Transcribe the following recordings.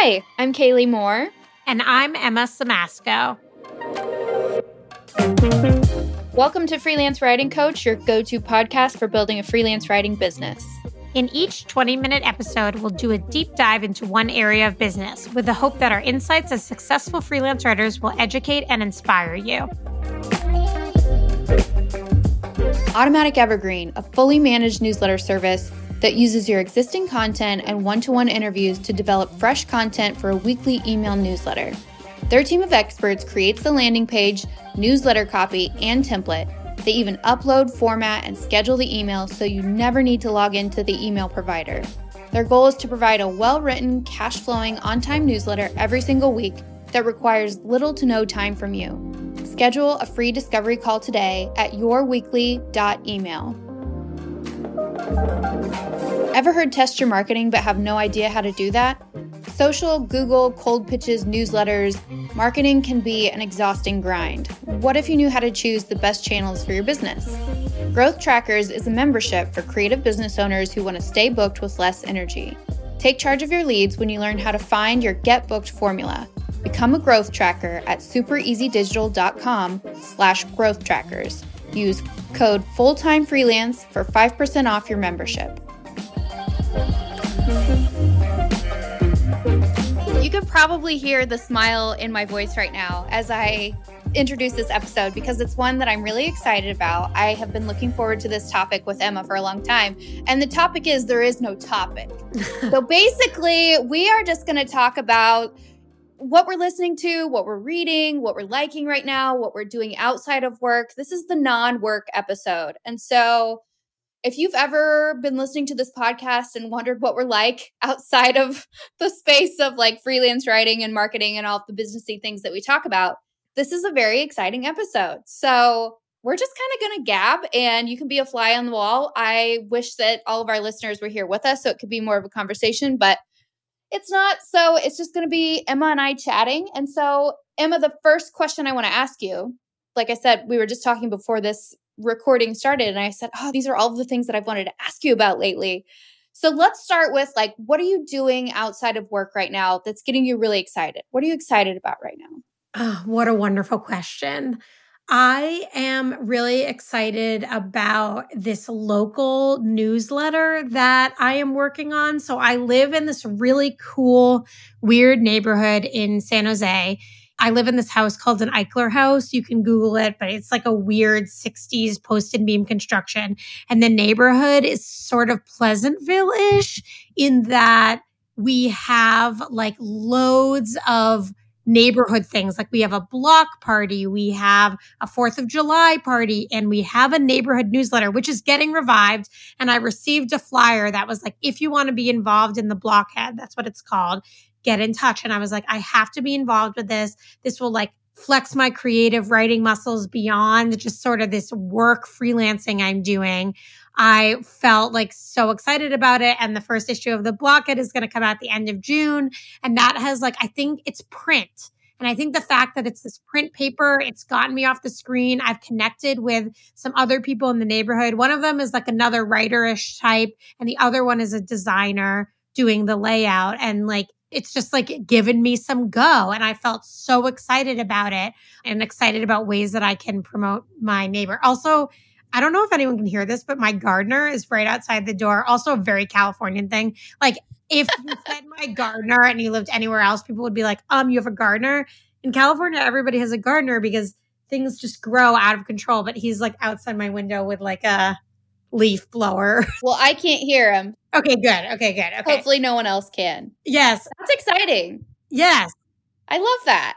Hi, I'm Kaleigh Moore. And I'm Emma Siemasko. Welcome to Freelance Writing Coach, your go to podcast for building a freelance writing business. In each 20 minute episode, we'll do a deep dive into one area of business with the hope that our insights as successful freelance writers will educate and inspire you. Automatic Evergreen, a fully managed newsletter service that uses your existing content and one to one interviews to develop fresh content for a weekly email newsletter. Their team of experts creates the landing page, newsletter copy, and template. They even upload, format, and schedule the email so you never need to log into the email provider. Their goal is to provide a well written, cash flowing, on time newsletter every single week that requires little to no time from you. Schedule a free discovery call today at yourweekly.email. Ever heard test your marketing but have no idea how to do that? Social, Google, cold pitches, newsletters, marketing can be an exhausting grind. What if you knew how to choose the best channels for your business? Growthtrackers is a membership for creative business owners who want to stay booked with less energy. Take charge of your leads when you learn how to find your get booked formula. Become a growth tracker at supereasydigital.com slash growth trackers. Use code fulltime freelance for 5% off your membership. You could probably hear the smile in my voice right now as I introduce this episode because it's one that I'm really excited about. I have been looking forward to this topic with Emma for a long time. And the topic is there is no topic. so basically, we are just going to talk about what we're listening to, what we're reading, what we're liking right now, what we're doing outside of work. This is the non work episode. And so, if you've ever been listening to this podcast and wondered what we're like outside of the space of like freelance writing and marketing and all the businessy things that we talk about, this is a very exciting episode. So, we're just kind of going to gab and you can be a fly on the wall. I wish that all of our listeners were here with us so it could be more of a conversation, but it's not. So it's just going to be Emma and I chatting. And so, Emma, the first question I want to ask you, like I said, we were just talking before this recording started, and I said, Oh, these are all the things that I've wanted to ask you about lately. So let's start with like, what are you doing outside of work right now that's getting you really excited? What are you excited about right now? Oh, what a wonderful question. I am really excited about this local newsletter that I am working on. So I live in this really cool, weird neighborhood in San Jose. I live in this house called an Eichler house. You can Google it, but it's like a weird 60s post and beam construction. And the neighborhood is sort of Pleasantville ish in that we have like loads of neighborhood things. Like we have a block party, we have a 4th of July party, and we have a neighborhood newsletter, which is getting revived. And I received a flyer that was like, if you want to be involved in the blockhead, that's what it's called, get in touch. And I was like, I have to be involved with this. This will like flex my creative writing muscles beyond just sort of this work freelancing I'm doing. I felt like so excited about it. And the first issue of the Blockhead is going to come out at the end of June. And that has like, I think it's print. And I think the fact that it's this print paper, it's gotten me off the screen. I've connected with some other people in the neighborhood. One of them is like another writerish type, and the other one is a designer doing the layout. And like, it's just like given me some go. And I felt so excited about it and excited about ways that I can promote my neighbor. Also, I don't know if anyone can hear this, but my gardener is right outside the door. Also, a very Californian thing. Like, if you said my gardener and you lived anywhere else, people would be like, um, you have a gardener. In California, everybody has a gardener because things just grow out of control. But he's like outside my window with like a leaf blower. Well, I can't hear him. Okay, good. Okay, good. Okay. Hopefully, no one else can. Yes. That's exciting. Yes. I love that.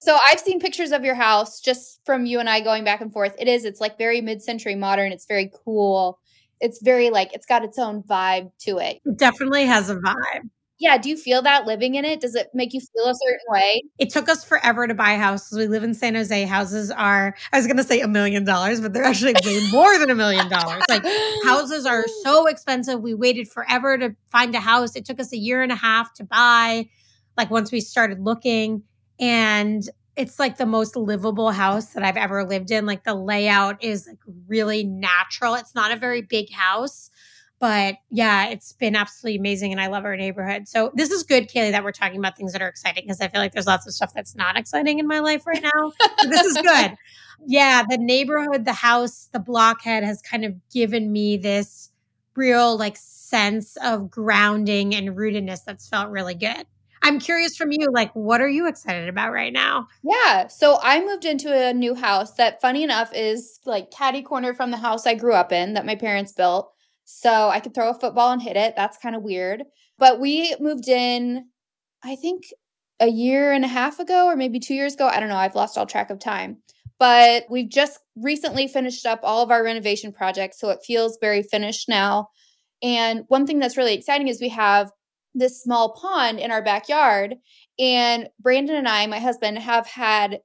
So I've seen pictures of your house just from you and I going back and forth. It is, it's like very mid century modern. It's very cool. It's very like, it's got its own vibe to it. It definitely has a vibe. Yeah. Do you feel that living in it? Does it make you feel a certain way? It took us forever to buy a house because we live in San Jose. Houses are, I was going to say a million dollars, but they're actually way more than a million dollars. Like houses are so expensive. We waited forever to find a house. It took us a year and a half to buy, like once we started looking and it's like the most livable house that I've ever lived in. Like the layout is like really natural. It's not a very big house. But yeah, it's been absolutely amazing and I love our neighborhood. So this is good, Kaleigh, that we're talking about things that are exciting because I feel like there's lots of stuff that's not exciting in my life right now. so this is good. Yeah, the neighborhood, the house, the blockhead has kind of given me this real like sense of grounding and rootedness that's felt really good. I'm curious from you, like, what are you excited about right now? Yeah. So I moved into a new house that, funny enough, is like catty corner from the house I grew up in that my parents built. So I could throw a football and hit it. That's kind of weird. But we moved in, I think, a year and a half ago, or maybe two years ago. I don't know. I've lost all track of time. But we've just recently finished up all of our renovation projects. So it feels very finished now. And one thing that's really exciting is we have this small pond in our backyard. And Brandon and I, my husband, have had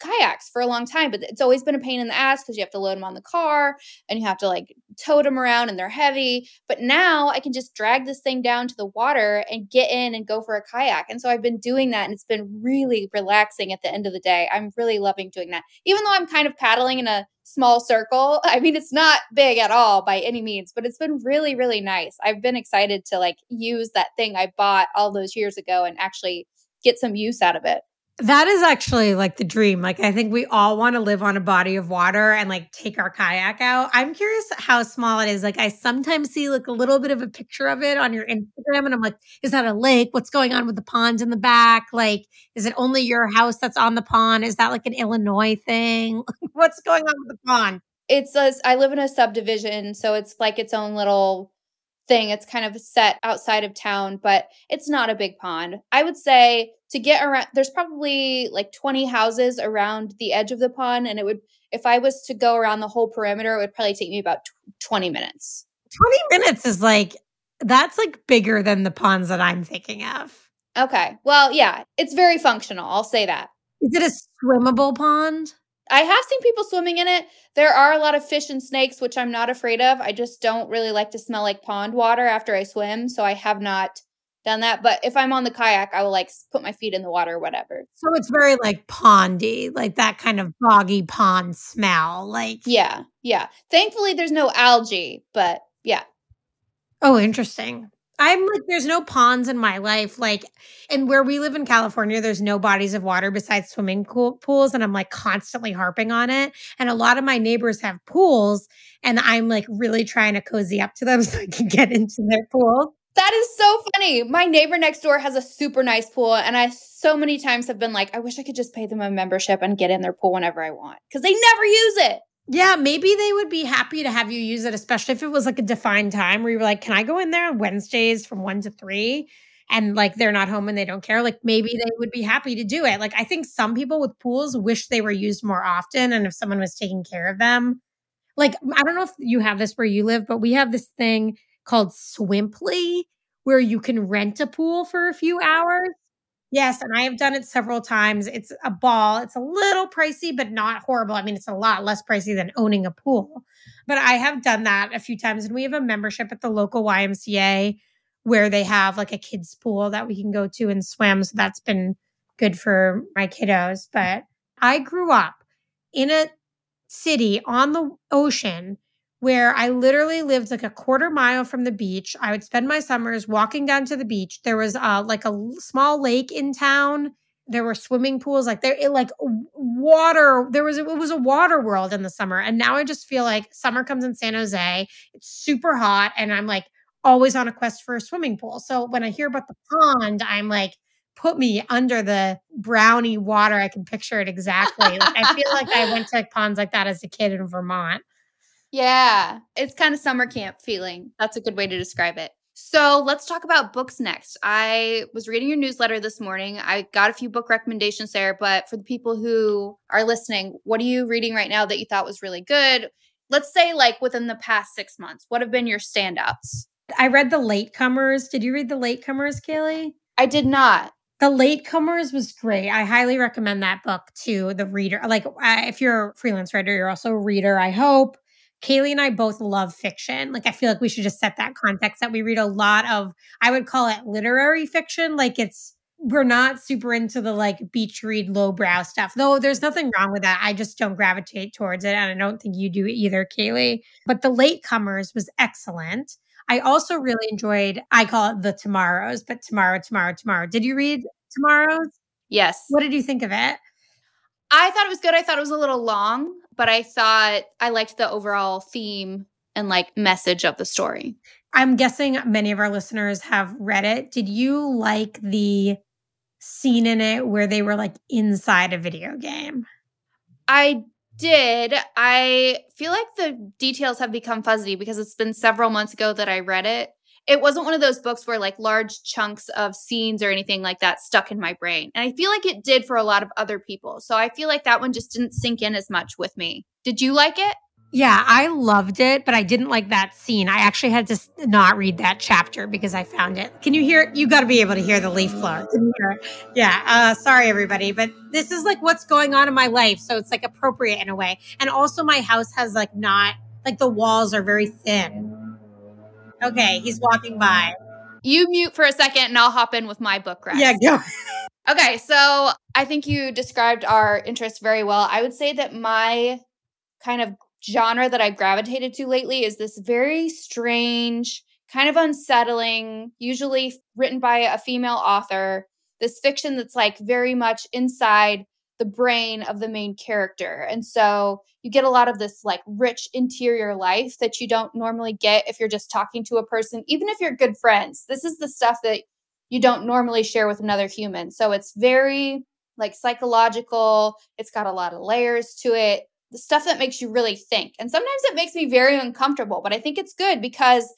kayaks for a long time, but it's always been a pain in the ass because you have to load them on the car and you have to like tote them around and they're heavy. But now I can just drag this thing down to the water and get in and go for a kayak. And so I've been doing that and it's been really relaxing at the end of the day. I'm really loving doing that. Even though I'm kind of paddling in a small circle. I mean, it's not big at all by any means, but it's been really, really nice. I've been excited to like use that thing I bought all those years ago and actually get some use out of it. That is actually like the dream. Like, I think we all want to live on a body of water and like take our kayak out. I'm curious how small it is. Like, I sometimes see like a little bit of a picture of it on your Instagram, and I'm like, is that a lake? What's going on with the ponds in the back? Like, is it only your house that's on the pond? Is that like an Illinois thing? What's going on with the pond? It's a, I live in a subdivision, so it's like its own little thing. It's kind of set outside of town, but it's not a big pond. I would say to get around, there's probably like 20 houses around the edge of the pond. And it would, if I was to go around the whole perimeter, it would probably take me about 20 minutes. 20 minutes is like, that's like bigger than the ponds that I'm thinking of. Okay. Well, yeah, it's very functional. I'll say that. Is it a swimmable pond? I have seen people swimming in it. There are a lot of fish and snakes, which I'm not afraid of. I just don't really like to smell like pond water after I swim. So I have not done that. But if I'm on the kayak, I will like put my feet in the water or whatever. So it's very like pondy, like that kind of boggy pond smell. Like, yeah, yeah. Thankfully, there's no algae, but yeah. Oh, interesting. I'm like, there's no ponds in my life. Like, and where we live in California, there's no bodies of water besides swimming pool, pools. And I'm like constantly harping on it. And a lot of my neighbors have pools. And I'm like really trying to cozy up to them so I can get into their pool. That is so funny. My neighbor next door has a super nice pool. And I so many times have been like, I wish I could just pay them a membership and get in their pool whenever I want because they never use it. Yeah, maybe they would be happy to have you use it, especially if it was like a defined time where you were like, can I go in there Wednesdays from one to three? And like they're not home and they don't care. Like maybe they would be happy to do it. Like I think some people with pools wish they were used more often. And if someone was taking care of them, like I don't know if you have this where you live, but we have this thing called Swimply where you can rent a pool for a few hours Yes, and I have done it several times. It's a ball. It's a little pricey, but not horrible. I mean, it's a lot less pricey than owning a pool. But I have done that a few times, and we have a membership at the local YMCA where they have like a kids' pool that we can go to and swim. So that's been good for my kiddos. But I grew up in a city on the ocean where I literally lived like a quarter mile from the beach. I would spend my summers walking down to the beach. There was uh, like a small lake in town. There were swimming pools, like there, it, like water. There was it was a water world in the summer, and now I just feel like summer comes in San Jose. It's super hot, and I'm like always on a quest for a swimming pool. So when I hear about the pond, I'm like, put me under the brownie water. I can picture it exactly. Like I feel like I went to ponds like that as a kid in Vermont. Yeah, it's kind of summer camp feeling. That's a good way to describe it. So let's talk about books next. I was reading your newsletter this morning. I got a few book recommendations there, but for the people who are listening, what are you reading right now that you thought was really good? Let's say, like within the past six months, what have been your standouts? I read The Latecomers. Did you read The Latecomers, Kaleigh? I did not. The Latecomers was great. I highly recommend that book to the reader. Like, uh, if you're a freelance writer, you're also a reader, I hope. Kaleigh and I both love fiction. Like, I feel like we should just set that context that we read a lot of, I would call it literary fiction. Like, it's, we're not super into the like beach read lowbrow stuff, though there's nothing wrong with that. I just don't gravitate towards it. And I don't think you do either, Kaleigh. But The Latecomers was excellent. I also really enjoyed, I call it the tomorrows, but tomorrow, tomorrow, tomorrow. Did you read tomorrows? Yes. What did you think of it? I thought it was good. I thought it was a little long, but I thought I liked the overall theme and like message of the story. I'm guessing many of our listeners have read it. Did you like the scene in it where they were like inside a video game? I did. I feel like the details have become fuzzy because it's been several months ago that I read it. It wasn't one of those books where like large chunks of scenes or anything like that stuck in my brain. And I feel like it did for a lot of other people. So I feel like that one just didn't sink in as much with me. Did you like it? Yeah, I loved it, but I didn't like that scene. I actually had to not read that chapter because I found it. Can you hear? You got to be able to hear the leaf blower. Yeah. Uh, sorry, everybody, but this is like what's going on in my life, so it's like appropriate in a way. And also, my house has like not like the walls are very thin. Okay, he's walking by. You mute for a second, and I'll hop in with my book. Rest. Yeah, go. okay, so I think you described our interest very well. I would say that my kind of genre that I've gravitated to lately is this very strange, kind of unsettling, usually written by a female author, this fiction that's like very much inside the brain of the main character. And so you get a lot of this like rich interior life that you don't normally get if you're just talking to a person, even if you're good friends. This is the stuff that you don't normally share with another human. So it's very like psychological, it's got a lot of layers to it the stuff that makes you really think. And sometimes it makes me very uncomfortable, but I think it's good because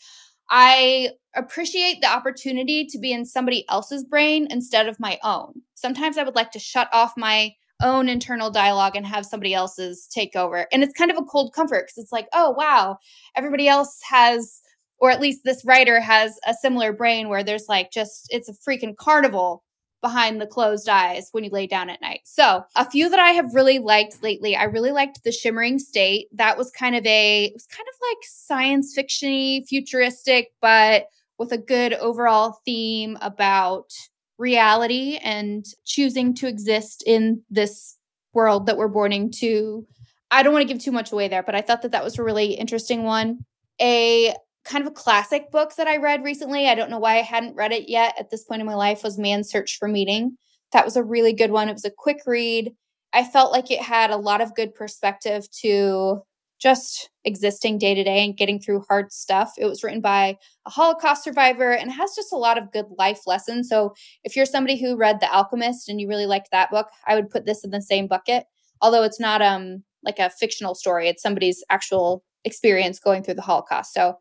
I appreciate the opportunity to be in somebody else's brain instead of my own. Sometimes I would like to shut off my own internal dialogue and have somebody else's take over. And it's kind of a cold comfort because it's like, oh, wow, everybody else has, or at least this writer has a similar brain where there's like just, it's a freaking carnival behind the closed eyes when you lay down at night. So, a few that I have really liked lately. I really liked The Shimmering State. That was kind of a it was kind of like science fictiony, futuristic, but with a good overall theme about reality and choosing to exist in this world that we're born into. I don't want to give too much away there, but I thought that that was a really interesting one. A kind of a classic book that I read recently. I don't know why I hadn't read it yet at this point in my life was Man's Search for Meaning. That was a really good one. It was a quick read. I felt like it had a lot of good perspective to just existing day to day and getting through hard stuff. It was written by a Holocaust survivor and has just a lot of good life lessons. So if you're somebody who read The Alchemist and you really liked that book, I would put this in the same bucket. Although it's not um like a fictional story, it's somebody's actual experience going through the Holocaust. So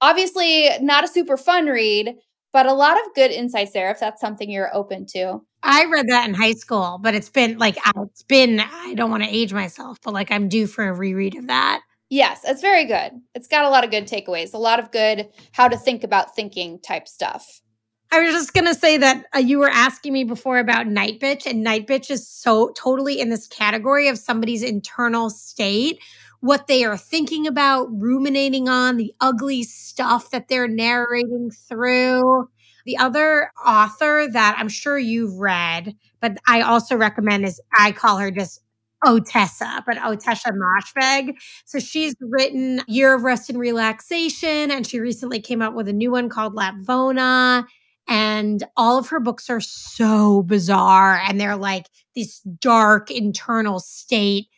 obviously not a super fun read, but a lot of good insights there if that's something you're open to. I read that in high school, but it's been like it's been I don't want to age myself, but like I'm due for a reread of that. Yes, it's very good. It's got a lot of good takeaways, a lot of good how to think about thinking type stuff. I was just going to say that uh, you were asking me before about Night Bitch, and Night Bitch is so totally in this category of somebody's internal state what they are thinking about, ruminating on, the ugly stuff that they're narrating through. The other author that I'm sure you've read, but I also recommend is I call her just Ottessa, but Ottessa Moshfegh. So she's written Year of Rest and Relaxation, and she recently came out with a new one called Lapvona. And all of her books are so bizarre, and they're like this dark internal state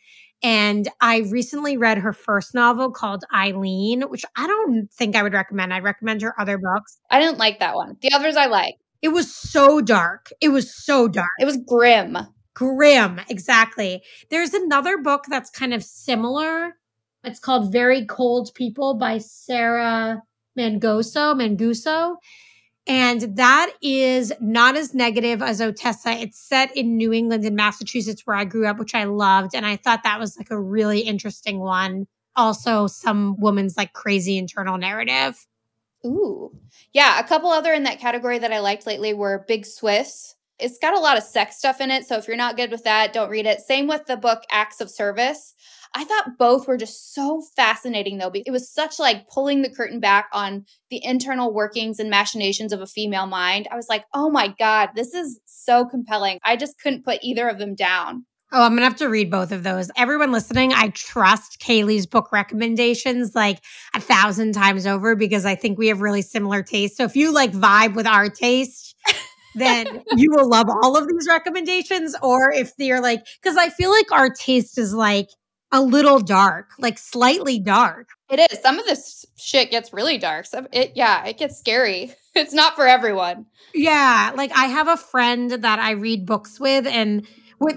and I recently read her first novel called Eileen, which I don't think I would recommend. I'd recommend her other books. I didn't like that one. The others I like. It was so dark. It was so dark. It was grim. Grim, exactly. There's another book that's kind of similar. It's called Very Cold People by Sarah Mangoso, Manguso. And that is not as negative as Ottessa. It's set in New England and Massachusetts, where I grew up, which I loved. And I thought that was like a really interesting one. Also, some woman's like crazy internal narrative. Ooh. Yeah. A couple other in that category that I liked lately were Big Swiss. It's got a lot of sex stuff in it. So if you're not good with that, don't read it. Same with the book Acts of Service. I thought both were just so fascinating though. It was such like pulling the curtain back on the internal workings and machinations of a female mind. I was like, oh my God, this is so compelling. I just couldn't put either of them down. Oh, I'm going to have to read both of those. Everyone listening, I trust Kaleigh's book recommendations like a thousand times over because I think we have really similar tastes. So if you like vibe with our taste, then you will love all of these recommendations. Or if they're like, because I feel like our taste is like a little dark, like slightly dark. It is. Some of this shit gets really dark. Some it yeah, it gets scary. It's not for everyone. Yeah, like I have a friend that I read books with and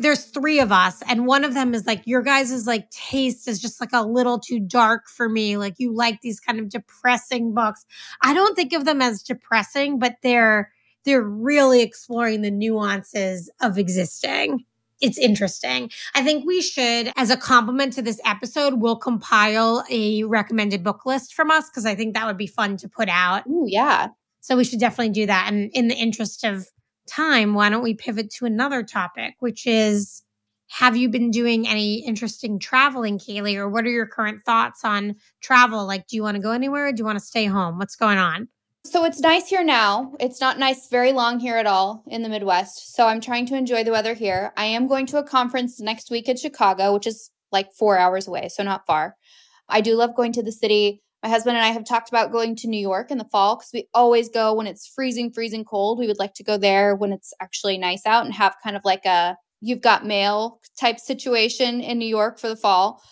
there's three of us and one of them is like your guys' is like taste is just like a little too dark for me like you like these kind of depressing books i don't think of them as depressing but they're they're really exploring the nuances of existing it's interesting. I think we should, as a compliment to this episode, we'll compile a recommended book list from us because I think that would be fun to put out. Ooh, yeah. So we should definitely do that. And in the interest of time, why don't we pivot to another topic, which is have you been doing any interesting traveling, Kaleigh, or what are your current thoughts on travel? Like, do you want to go anywhere? do you want to stay home? What's going on? So it's nice here now. It's not nice very long here at all in the Midwest. So I'm trying to enjoy the weather here. I am going to a conference next week in Chicago, which is like four hours away, so not far. I do love going to the city. My husband and I have talked about going to New York in the fall because we always go when it's freezing, freezing cold. We would like to go there when it's actually nice out and have kind of like a you've got mail type situation in New York for the fall.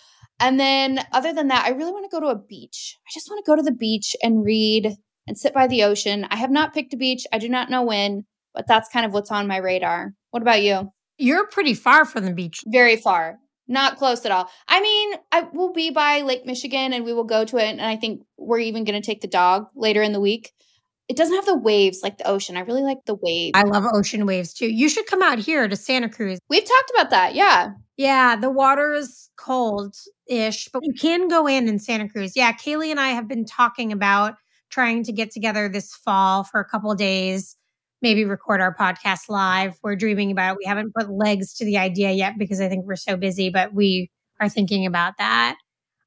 And then, other than that, I really want to go to a beach. I just want to go to the beach and read and sit by the ocean. I have not picked a beach. I do not know when, but that's kind of what's on my radar. What about you? You're pretty far from the beach. Very far. Not close at all. I mean, I will be by Lake Michigan and we will go to it. And I think we're even going to take the dog later in the week. It doesn't have the waves like the ocean. I really like the waves. I love ocean waves too. You should come out here to Santa Cruz. We've talked about that. Yeah. Yeah. The water is cold ish, but you can go in in Santa Cruz. Yeah. Kaleigh and I have been talking about trying to get together this fall for a couple days, maybe record our podcast live. We're dreaming about it. We haven't put legs to the idea yet because I think we're so busy, but we are thinking about that.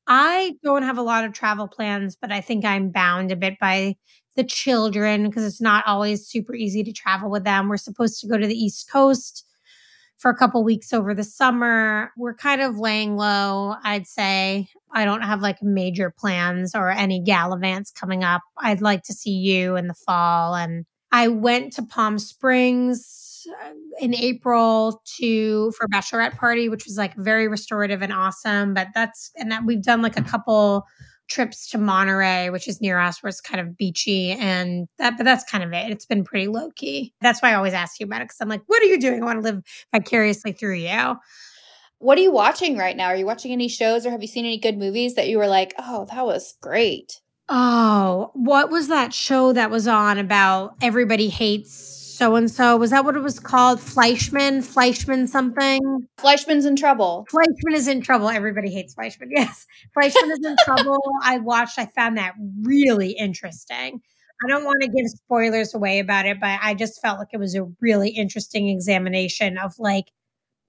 I don't have a lot of travel plans, but I think I'm bound a bit by the children because it's not always super easy to travel with them. We're supposed to go to the East Coast for a couple weeks over the summer. We're kind of laying low, I'd say. I don't have like major plans or any gallivants coming up. I'd like to see you in the fall. And I went to Palm Springs uh, in April to for bachelorette party, which was like very restorative and awesome. But that's and that we've done like a couple trips to Monterey, which is near us, where it's kind of beachy and that, but that's kind of it. It's been pretty low key. That's why I always ask you about it because I'm like, what are you doing? I want to live vicariously through you. What are you watching right now? Are you watching any shows or have you seen any good movies that you were like, oh, that was great? Oh, what was that show that was on about everybody hates so and so. Was that what it was called? Fleischman, Fleischman something. Fleischman's in trouble. Fleischman is in trouble. Everybody hates Fleischman. Yes, Fleischman is in trouble. I watched. I found that really interesting. I don't want to give spoilers away about it, but I just felt like it was a really interesting examination of like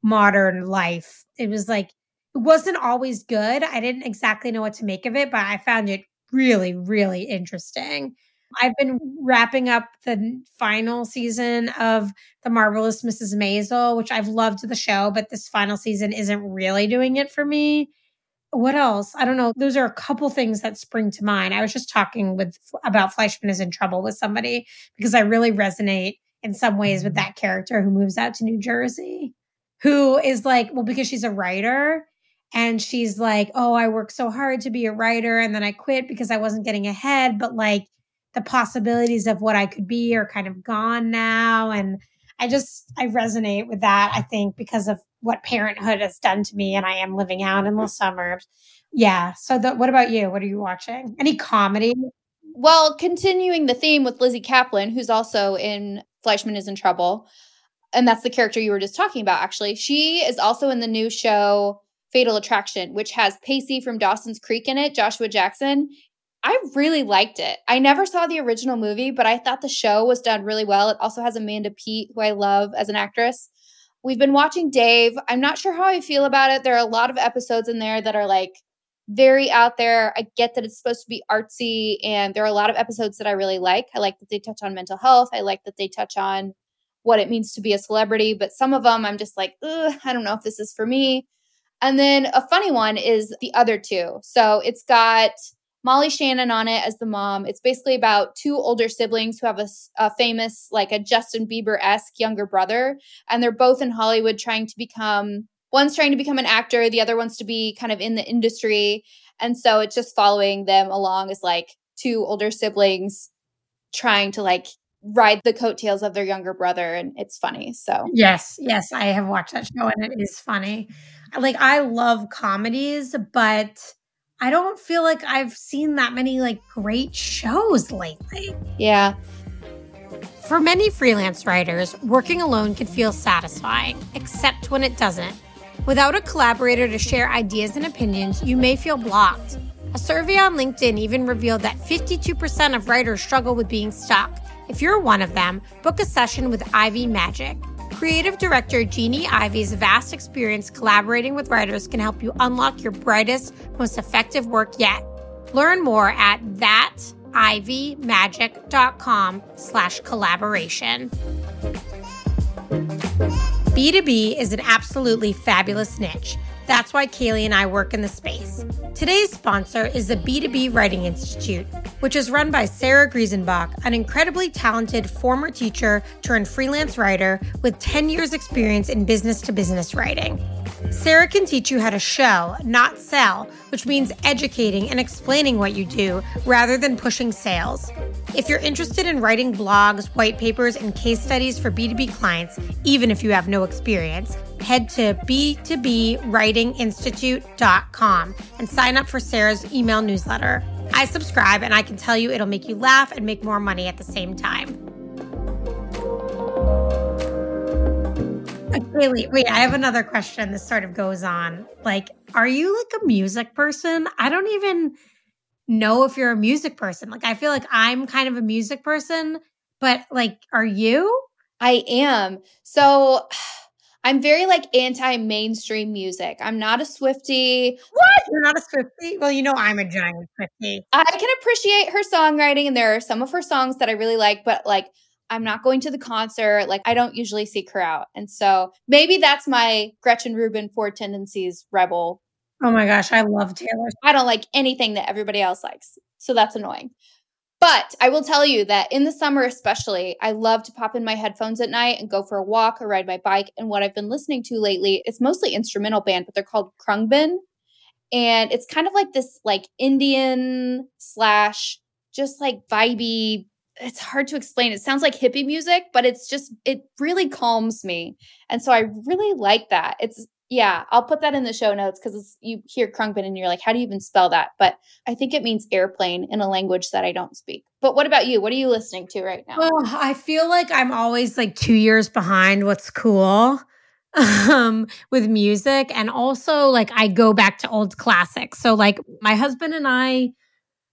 modern life. It was like it wasn't always good. I didn't exactly know what to make of it, but I found it really, really interesting. I've been wrapping up the final season of The Marvelous Mrs. Maisel, which I've loved the show, but this final season isn't really doing it for me. What else? I don't know. Those are a couple things that spring to mind. I was just talking with about Fleischman is in trouble with somebody because I really resonate in some ways with mm-hmm. that character who moves out to New Jersey, who is like, well, because she's a writer and she's like, oh, I worked so hard to be a writer and then I quit because I wasn't getting ahead, but like the possibilities of what I could be are kind of gone now. And I just, I resonate with that, I think, because of what parenthood has done to me. And I am living out in the suburbs. Yeah. So, the, what about you? What are you watching? Any comedy? Well, continuing the theme with Lizzy Caplan, who's also in Fleischman is in Trouble. And that's the character you were just talking about, actually. She is also in the new show Fatal Attraction, which has Pacey from Dawson's Creek in it, Joshua Jackson. I really liked it. I never saw the original movie, but I thought the show was done really well. It also has Amanda Peet, who I love as an actress. We've been watching Dave. I'm not sure how I feel about it. There are a lot of episodes in there that are like very out there. I get that it's supposed to be artsy, and there are a lot of episodes that I really like. I like that they touch on mental health. I like that they touch on what it means to be a celebrity. But some of them I'm just like, I don't know if this is for me. And then a funny one is the other two. So it's got Molly Shannon on it as the mom. It's basically about two older siblings who have a, a famous, like a Justin Bieber esque younger brother. And they're both in Hollywood trying to become, one's trying to become an actor, the other wants to be kind of in the industry. And so it's just following them along as like two older siblings trying to like ride the coattails of their younger brother. And it's funny. So, yes, yes, I have watched that show and it is funny. Like, I love comedies, but I don't feel like I've seen that many like great shows lately. Yeah. For many freelance writers, working alone can feel satisfying, except when it doesn't. Without a collaborator to share ideas and opinions, you may feel blocked. A survey on LinkedIn even revealed that 52% of writers struggle with being stuck. If you're one of them, book a session with Ivy Magic. Creative director Jeannie Ivy's vast experience collaborating with writers can help you unlock your brightest, most effective work yet. Learn more at thativymagic.com slash collaboration. B2B is an absolutely fabulous niche. That's why Kaleigh and I work in the space. Today's sponsor is the B2B Writing Institute, which is run by Sarah Greesonbach, an incredibly talented former teacher turned freelance writer with 10 years' experience in business to business writing. Sarah can teach you how to show, not sell, which means educating and explaining what you do rather than pushing sales. If you're interested in writing blogs, white papers, and case studies for B2B clients, even if you have no experience, head to b2bwritinginstitute.com and sign up for Sarah's email newsletter. I subscribe and I can tell you it'll make you laugh and make more money at the same time. Wait, wait, I have another question. This sort of goes on. Like, are you like a music person? I don't even know if you're a music person. Like, I feel like I'm kind of a music person, but like, are you? I am. So I'm very like anti mainstream music. I'm not a Swifty. What? You're not a Swifty? Well, you know, I'm a giant Swifty. I can appreciate her songwriting, and there are some of her songs that I really like, but like, I'm not going to the concert. Like, I don't usually seek her out. And so maybe that's my Gretchen Rubin Four Tendencies rebel. Oh my gosh, I love Taylor. I don't like anything that everybody else likes. So that's annoying. But I will tell you that in the summer, especially, I love to pop in my headphones at night and go for a walk or ride my bike. And what I've been listening to lately, it's mostly instrumental band, but they're called Khruangbin. And it's kind of like this like Indian slash just like vibey it's hard to explain. It sounds like hippie music, but it's just it really calms me. And so I really like that. It's yeah, I'll put that in the show notes because you hear Khruangbin and you're like, how do you even spell that? But I think it means airplane in a language that I don't speak. But what about you? What are you listening to right now? Well, I feel like I'm always like two years behind what's cool um with music and also like I go back to old classics. So like my husband and I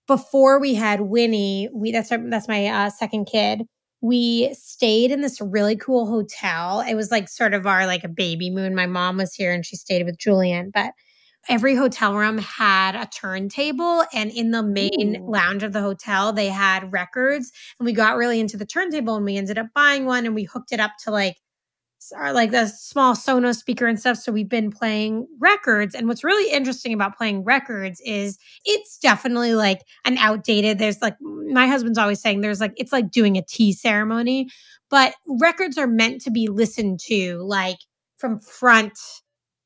before we had Winnie, we that's our, that's my uh, second kid. We stayed in this really cool hotel. It was like sort of our like a baby moon. My mom was here and she stayed with Julian, but every hotel room had a turntable and in the main Ooh. lounge of the hotel they had records and we got really into the turntable and we ended up buying one and we hooked it up to like are like the small Sonos speaker and stuff. So we've been playing records. And what's really interesting about playing records is it's definitely like an outdated, there's like, my husband's always saying there's like, it's like doing a tea ceremony, but records are meant to be listened to like from front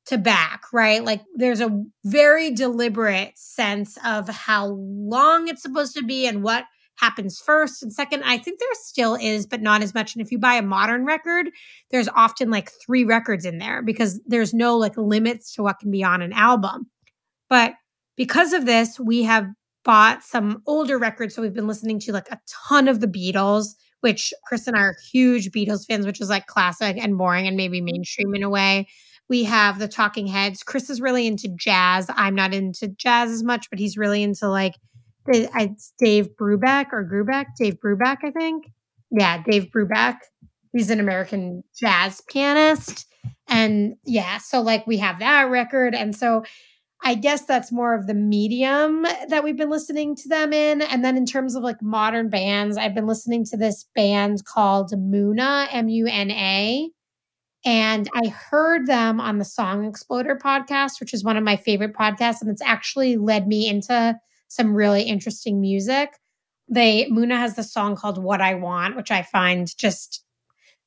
to back, right? Like there's a very deliberate sense of how long it's supposed to be and what happens first and second. I think there still is, but not as much. And if you buy a modern record, there's often like three records in there because there's no like limits to what can be on an album. But because of this, we have bought some older records. So we've been listening to like a ton of the Beatles, which Chris and I are huge Beatles fans, which is like classic and boring and maybe mm-hmm. mainstream in a way. We have the Talking Heads. Chris is really into jazz. I'm not into jazz as much, but he's really into like Dave Brubeck or Grubeck, Dave Brubeck, I think. Yeah, Dave Brubeck. He's an American jazz pianist. And yeah, so like we have that record. And so I guess that's more of the medium that we've been listening to them in. And then in terms of like modern bands, I've been listening to this band called Muna, M U N A. And I heard them on the Song Exploder podcast, which is one of my favorite podcasts. And it's actually led me into some really interesting music. They Muna has the song called What I Want, which I find just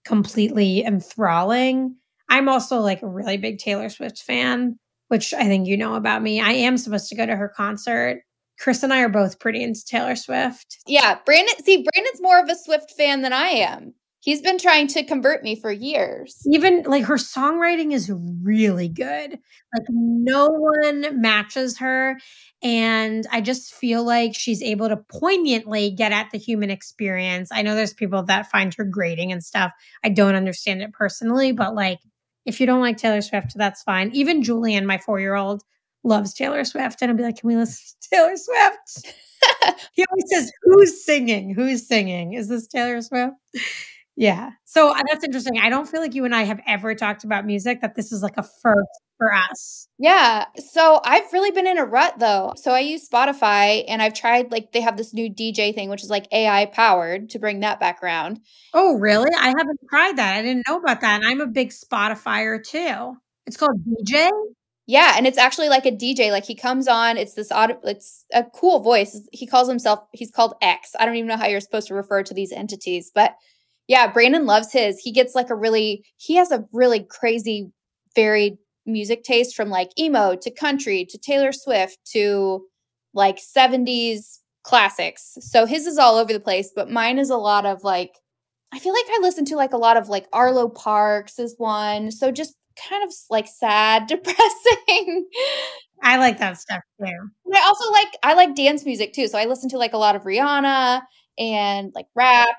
completely enthralling. I'm also like a really big Taylor Swift fan which I think you know about me. I am supposed to go to her concert. Chris and I are both pretty into Taylor Swift. Yeah, Brandon. See, Brandon's more of a Swift fan than I am. He's been trying to convert me for years. Even like her songwriting is really good. Like no one matches her. And I just feel like she's able to poignantly get at the human experience. I know there's people that find her grating and stuff. I don't understand it personally, but like if you don't like Taylor Swift, that's fine. Even Julian, my four year old, loves Taylor Swift. And I'll be like, can we listen to Taylor Swift? he always says, Who's singing? Who's singing? Is this Taylor Swift? Yeah. So uh, that's interesting. I don't feel like you and I have ever talked about music, that this is like a first for us. Yeah. So I've really been in a rut though. So I use Spotify and I've tried like they have this new DJ thing, which is like AI powered to bring that back around. Oh, really? I haven't tried that. I didn't know about that. And I'm a big Spotifyer too. It's called DJ. Yeah, and it's actually like a DJ. Like he comes on, it's this audio, it's a cool voice. He calls himself, he's called X. I don't even know how you're supposed to refer to these entities, but yeah, Brandon loves his. He gets like a really, he has a really crazy, varied music taste from like emo to country to Taylor Swift to like 70s classics. So his is all over the place, but mine is a lot of like I feel like I listen to like a lot of like Arlo Parks is one. So just kind of like sad, depressing. I like that stuff too. I also like I like dance music too. So I listen to like a lot of Rihanna and like rap.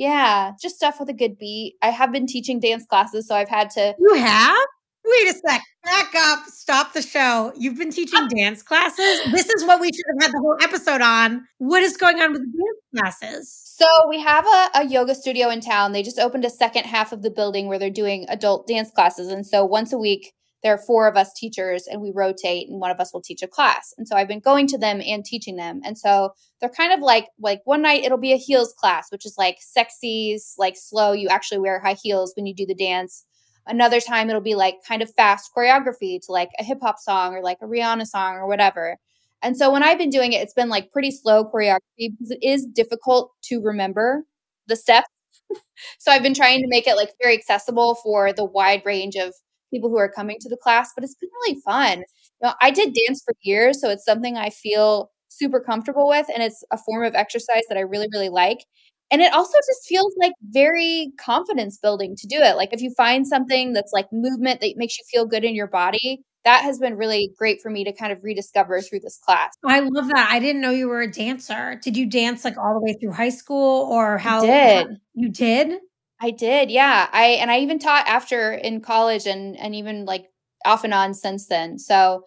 Yeah, just stuff with a good beat. I have been teaching dance classes, so I've had to You have? Wait a sec. Back up. Stop the show. You've been uh teaching dance classes. This is what we should have had the whole episode on. What is going on with the dance classes? So we have a, a yoga studio in town. They just opened a second half of the building where they're doing adult dance classes. And so once a week, there are four of us teachers and we rotate and one of us will teach a class. And so I've been going to them and teaching them. And so they're kind of like like one night it'll be a heels class, which is like sexy, like slow. You actually wear high heels when you do the dance. Another time it'll be like kind of fast choreography to like a hip hop song or like a Rihanna song or whatever. And so when I've been doing it, it's been like pretty slow choreography because it is difficult to remember the steps. so I've been trying to make it like very accessible for the wide range of people who are coming to the class, but it's been really fun. You know, I did dance for years, so it's something I feel super comfortable with and it's a form of exercise that I really really like. And it also just feels like very confidence building to do it. Like if you find something that's like movement that makes you feel good in your body, that has been really great for me to kind of rediscover through this class. I love that. I didn't know you were a dancer. Did you dance like all the way through high school or how I did. you did? I did. Yeah. I and I even taught after in college and and even like off and on since then. So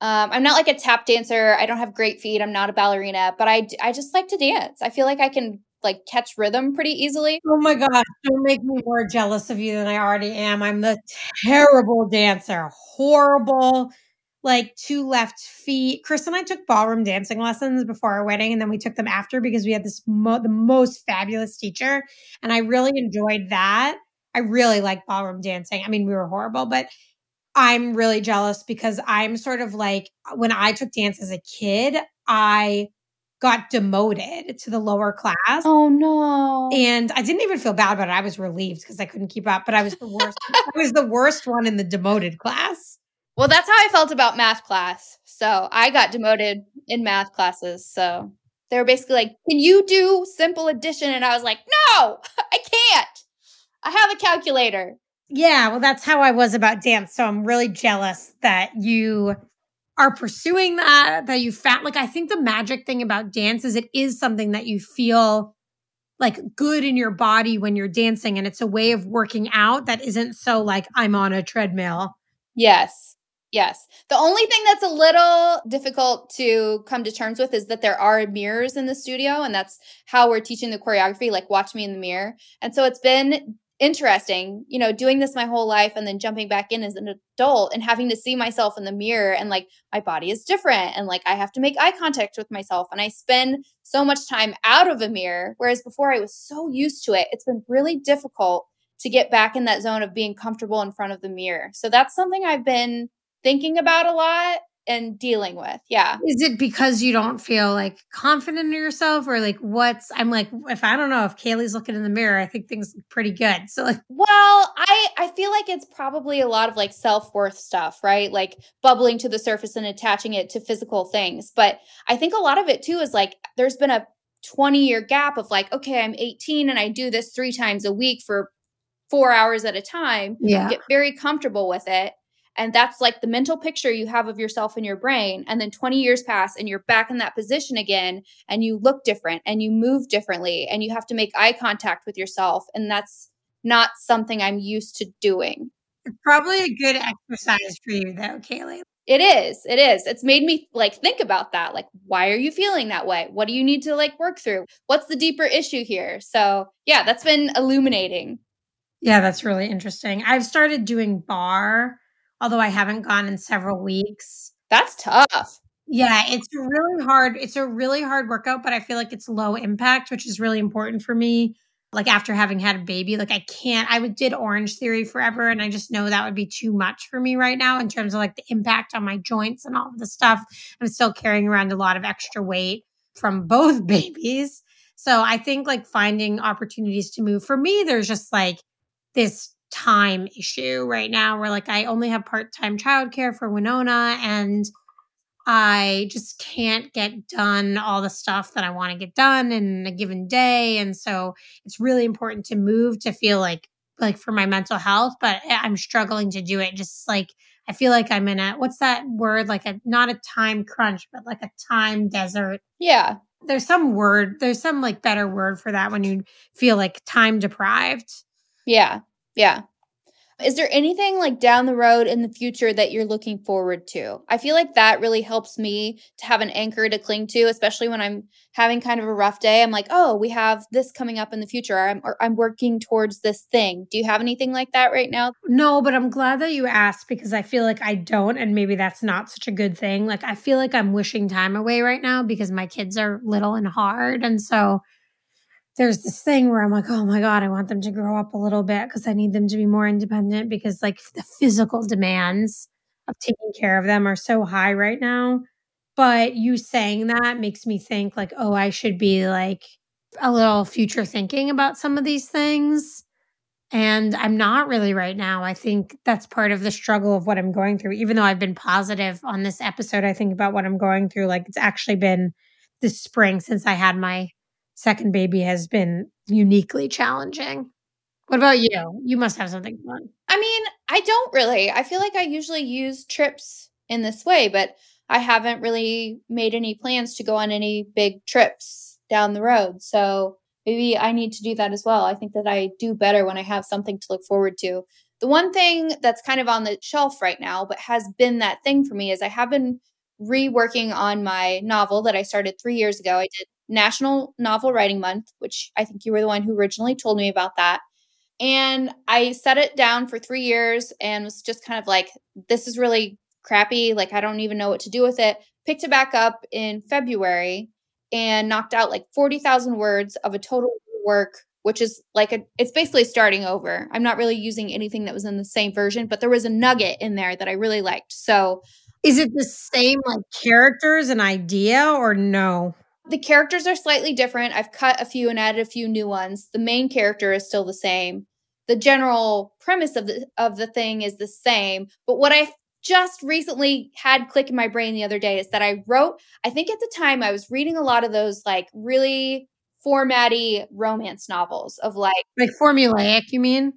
um, I'm not like a tap dancer. I don't have great feet. I'm not a ballerina, but I I just like to dance. I feel like I can like catch rhythm pretty easily. Oh my gosh, don't make me more jealous of you than I already am. I'm the terrible dancer, horrible, like two left feet. Chris and I took ballroom dancing lessons before our wedding, and then we took them after because we had this mo- the most fabulous teacher, and I really enjoyed that. I really like ballroom dancing. I mean, we were horrible, but I'm really jealous because I'm sort of like when I took dance as a kid, I got demoted to the lower class. Oh no. And I didn't even feel bad about it. I was relieved because I couldn't keep up, but I was the worst. I was the worst one in the demoted class. Well, that's how I felt about math class. So I got demoted in math classes. So they were basically like, Can you do simple addition? And I was like, No, I can't. I have a calculator. Yeah, well, that's how I was about dance. So I'm really jealous that you are pursuing that, that you found like I think the magic thing about dance is it is something that you feel like good in your body when you're dancing and it's a way of working out that isn't so like I'm on a treadmill. Yes. Yes. The only thing that's a little difficult to come to terms with is that there are mirrors in the studio and that's how we're teaching the choreography like watch me in the mirror. And so it's been interesting, you know, doing this my whole life and then jumping back in as an adult and having to see myself in the mirror and like my body is different and like I have to make eye contact with myself and I spend so much time out of a mirror whereas before I was so used to it. It's been really difficult to get back in that zone of being comfortable in front of the mirror. So that's something I've been thinking about a lot and dealing with. Yeah. Is it because you don't feel like confident in yourself or like what's I'm like if I don't know if Kaleigh's looking in the mirror, I think things look pretty good. So like Well, I I feel like it's probably a lot of like self-worth stuff, right? Like bubbling to the surface and attaching it to physical things. But I think a lot of it too is like there's been a 20 year gap of like okay, I'm 18 and I do this 3 times a week for 4 hours at a time. Yeah. Get very comfortable with it and that's like the mental picture you have of yourself in your brain. And then 20 years pass and you're back in that position again and you look different and you move differently and you have to make eye contact with yourself. And that's not something I'm used to doing. It's probably a good exercise for you though, Kaleigh. It is. It is. It's made me like think about that. Like, why are you feeling that way? What do you need to like work through? What's the deeper issue here? So, yeah, that's been illuminating. Yeah, that's really interesting. I've started doing barre although I haven't gone in several weeks. That's tough. Yeah, it's really hard. It's a really hard workout, but I feel like it's low impact, which is really important for me. Like after having had a baby, like I can't, I did Orange Theory forever, and I just know that would be too much for me right now in terms of like the impact on my joints and all of the stuff. I'm still carrying around a lot of extra weight from both babies. So I think like finding opportunities to move for me, there's just like this time issue right now where like I only have part-time childcare for Winona and I just can't get done all the stuff that I want to get done in a given day and so it's really important to move to feel like like for my mental health but I'm struggling to do it just like I feel like I'm in a what's that word like a not a time crunch but like a time desert. Yeah. There's some word there's some like better word for that when you feel like time deprived. Yeah. Yeah. Is there anything like down the road in the future that you're looking forward to? I feel like that really helps me to have an anchor to cling to, especially when I'm having kind of a rough day. I'm like, oh, we have this coming up in the future. I'm, or I'm working towards this thing. Do you have anything like that right now? No, but I'm glad that you asked because I feel like I don't. And maybe that's not such a good thing. Like, I feel like I'm wishing time away right now because my kids are little and hard. And so, there's this thing where I'm like, oh my God, I want them to grow up a little bit because I need them to be more independent because like the physical demands of taking care of them are so high right now. But you saying that makes me think like, oh, I should be like a little future thinking about some of these things. And I'm not really right now. I think that's part of the struggle of what I'm going through. Even though I've been positive on this episode, I think about what I'm going through. Like it's actually been this spring since I had my second baby has been uniquely challenging. What about you? You must have something fun. I mean, I don't really. I feel like I usually use trips in this way, but I haven't really made any plans to go on any big trips down the road. So maybe I need to do that as well. I think that I do better when I have something to look forward to. The one thing that's kind of on the shelf right now, but has been that thing for me, is I have been reworking on my novel that I started three years ago. I did National Novel Writing Month, which I think you were the one who originally told me about that. And I set it down for three years and was just kind of like, this is really crappy. Like, I don't even know what to do with it. Picked it back up in February and knocked out like 40,000 words of a total work, which is like a, it's basically starting over. I'm not really using anything that was in the same version, but there was a nugget in there that I really liked. So, is it the same like characters and idea or no? The characters are slightly different. I've cut a few and added a few new ones. The main character is still the same. The general premise of the of the thing is the same, but what I just recently had click in my brain the other day is that I wrote, I think at the time I was reading a lot of those like really formatty romance novels of like like formulaic, you mean?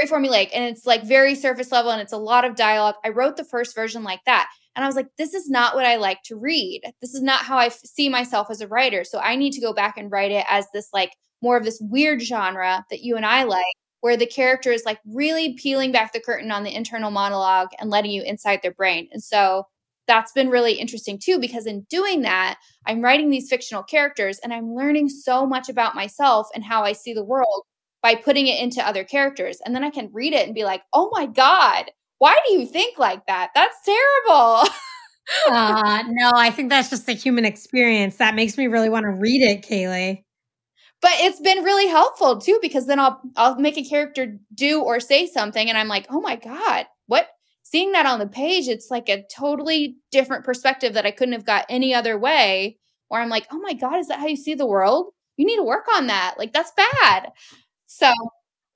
Very formulaic and it's like very surface level and it's a lot of dialogue. I wrote the first version like that. And I was like, this is not what I like to read. This is not how I f- see myself as a writer. So I need to go back and write it as this like more of this weird genre that you and I mm-hmm. like, where the character is like really peeling back the curtain on the internal monologue and letting you inside their brain. And so that's been really interesting too, because in doing that, I'm writing these fictional characters and I'm learning so much about myself and how I see the world by putting it into other characters. And then I can read it and be like, oh my God, why do you think like that? That's terrible. uh, no, I think that's just the human experience. That makes me really want to read it, Kaleigh. But it's been really helpful too, because then I'll I'll make a character do or say something and I'm like, oh my God, what seeing that on the page, it's like a totally different perspective that I couldn't have got any other way. Where I'm like, oh my God, is that how you see the world? You need to work on that. Like that's bad. So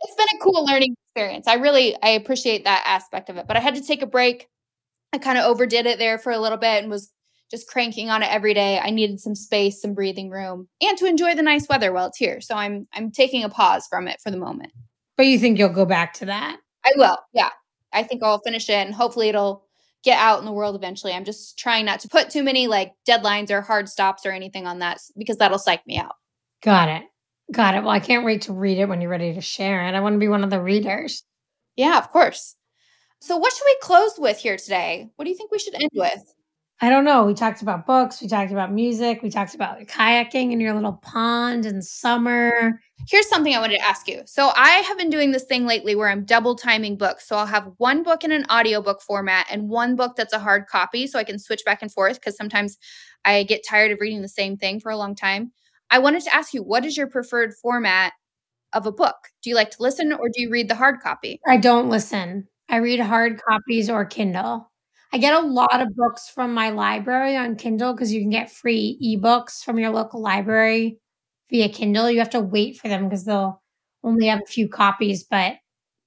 it's been a cool learning experience. I really I appreciate that aspect of it. But I had to take a break. I kind of overdid it there for a little bit and was just cranking on it every day. I needed some space, some breathing room, and to enjoy the nice weather while it's here. So I'm I'm taking a pause from it for the moment. But you think you'll go back to that? I will. Yeah. I think I'll finish it and hopefully it'll get out in the world eventually. I'm just trying not to put too many like deadlines or hard stops or anything on that because that'll psych me out. Got it. Got it. Well, I can't wait to read it when you're ready to share it. I want to be one of the readers. Yeah, of course. So, what should we close with here today? What do you think we should end with? I don't know. We talked about books, we talked about music, we talked about kayaking in your little pond in summer. Here's something I wanted to ask you. So, I have been doing this thing lately where I'm double timing books. So, I'll have one book in an audiobook format and one book that's a hard copy so I can switch back and forth because sometimes I get tired of reading the same thing for a long time. I wanted to ask you, what is your preferred format of a book? Do you like to listen or do you read the hard copy? I don't listen. I read hard copies or Kindle. I get a lot of books from my library on Kindle because you can get free ebooks from your local library via Kindle. You have to wait for them because they'll only have a few copies, but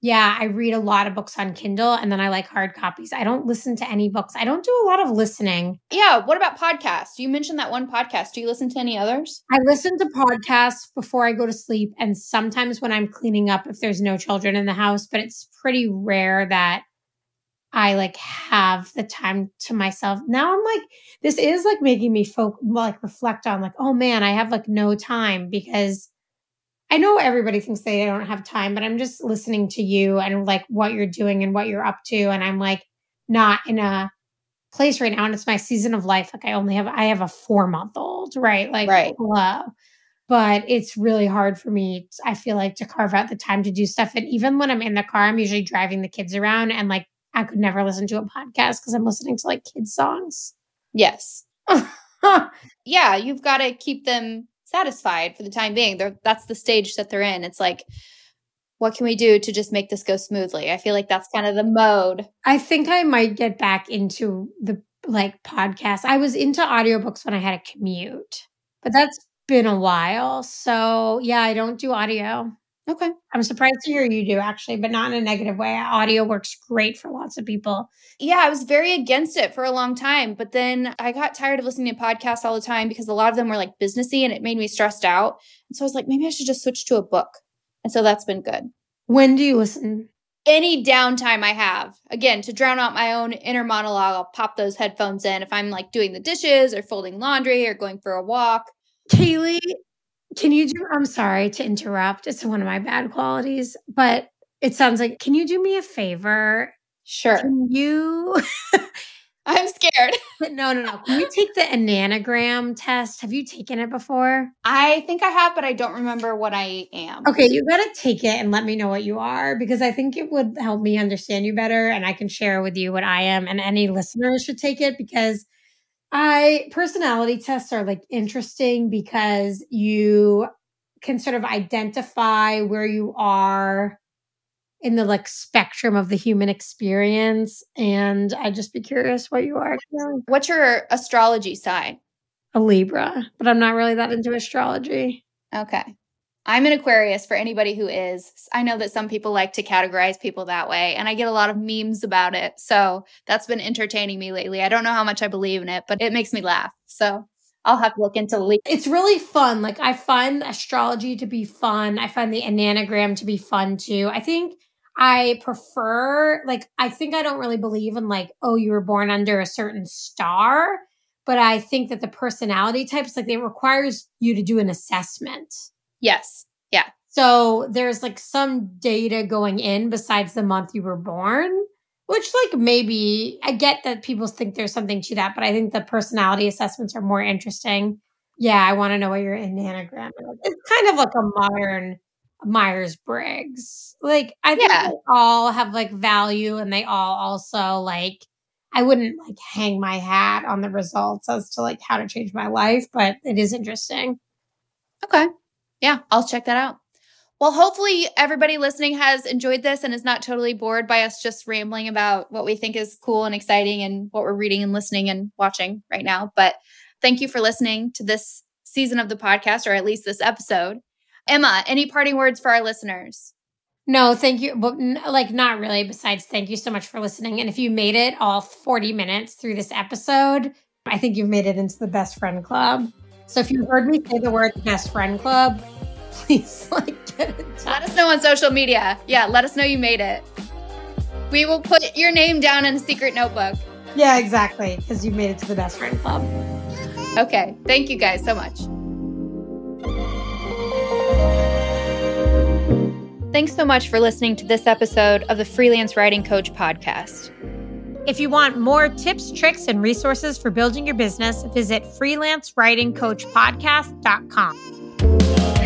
yeah, I read a lot of books on Kindle and then I like hard copies. I don't listen to any books. I don't do a lot of listening. Yeah. What about podcasts? You mentioned that one podcast. Do you listen to any others? I listen to podcasts before I go to sleep and sometimes when I'm cleaning up if there's no children in the house, but it's pretty rare that I like have the time to myself. Now I'm like, this is like making me folk like reflect on like, oh man, I have like no time because I know everybody thinks they don't have time, but I'm just listening to you and like what you're doing and what you're up to. And I'm like not in a place right now. And it's my season of life. Like I only have, I have a four month old, right? Like, right. hello. But it's really hard for me, I feel like, to carve out the time to do stuff. And even when I'm in the car, I'm usually driving the kids around and like I could never listen to a podcast because I'm listening to like kids' songs. Yes. yeah, you've got to keep them satisfied for the time being. They're, that's the stage that they're in. It's like, what can we do to just make this go smoothly? I feel like that's kind of the mode. I think I might get back into the like podcast. I was into audiobooks when I had a commute, but that's been a while. So yeah, I don't do audio. Okay. I'm surprised to hear you do actually, but not in a negative way. Audio works great for lots of people. Yeah, I was very against it for a long time, but then I got tired of listening to podcasts all the time because a lot of them were like businessy and it made me stressed out. And so I was like, maybe I should just switch to a book. And so that's been good. When do you listen? Any downtime I have. Again, to drown out my own inner monologue, I'll pop those headphones in if I'm like doing the dishes or folding laundry or going for a walk. Kaleigh, can you do? I'm sorry to interrupt. It's one of my bad qualities, but it sounds like. Can you do me a favor? Sure. Can you? I'm scared. no, no, no. Can you take the enneagram test? Have you taken it before? I think I have, but I don't remember what I am. Okay, you got to take it and let me know what you are because I think it would help me understand you better and I can share with you what I am. And any listeners should take it because I personality tests are like interesting because you can sort of identify where you are in the like spectrum of the human experience and I'd just be curious what you are. What's your astrology sign? A Libra, but I'm not really that into astrology. Okay. I'm an Aquarius for anybody who is. I know that some people like to categorize people that way, and I get a lot of memes about it. So that's been entertaining me lately. I don't know how much I believe in it, but it makes me laugh. So I'll have to look into le- It's really fun. Like I find astrology to be fun. I find the enneagram to be fun too. I think I prefer like I think I don't really believe in like oh you were born under a certain star, but I think that the personality types like it requires you to do an assessment. Yes. Yeah. So there's like some data going in besides the month you were born, which like maybe I get that people think there's something to that, but I think the personality assessments are more interesting. Yeah, I want to know what your enneagram is. It's kind of like a modern Myers Briggs. Like, I think Yeah. they all have like value and they all also like, I wouldn't like hang my hat on the results as to like how to change my life, but it is interesting. Okay. Yeah, I'll check that out. Well, hopefully everybody listening has enjoyed this and is not totally bored by us just rambling about what we think is cool and exciting and what we're reading and listening and watching right now. But thank you for listening to this season of the podcast, or at least this episode. Emma, any parting words for our listeners? No, thank you. But like, not really. Besides, thank you so much for listening. And if you made it all 40 minutes through this episode, I think you've made it into the best friend club. So if you heard me say the word best friend club, please like get touch. Let us know on social media. Yeah, let us know you made it. We will put your name down in a secret notebook. Yeah, exactly. Because you made it to the best friend club. Okay. Thank you guys so much. Thanks so much for listening to this episode of the Freelance Writing Coach podcast. If you want more tips, tricks, and resources for building your business, visit freelancewritingcoachpodcast.com.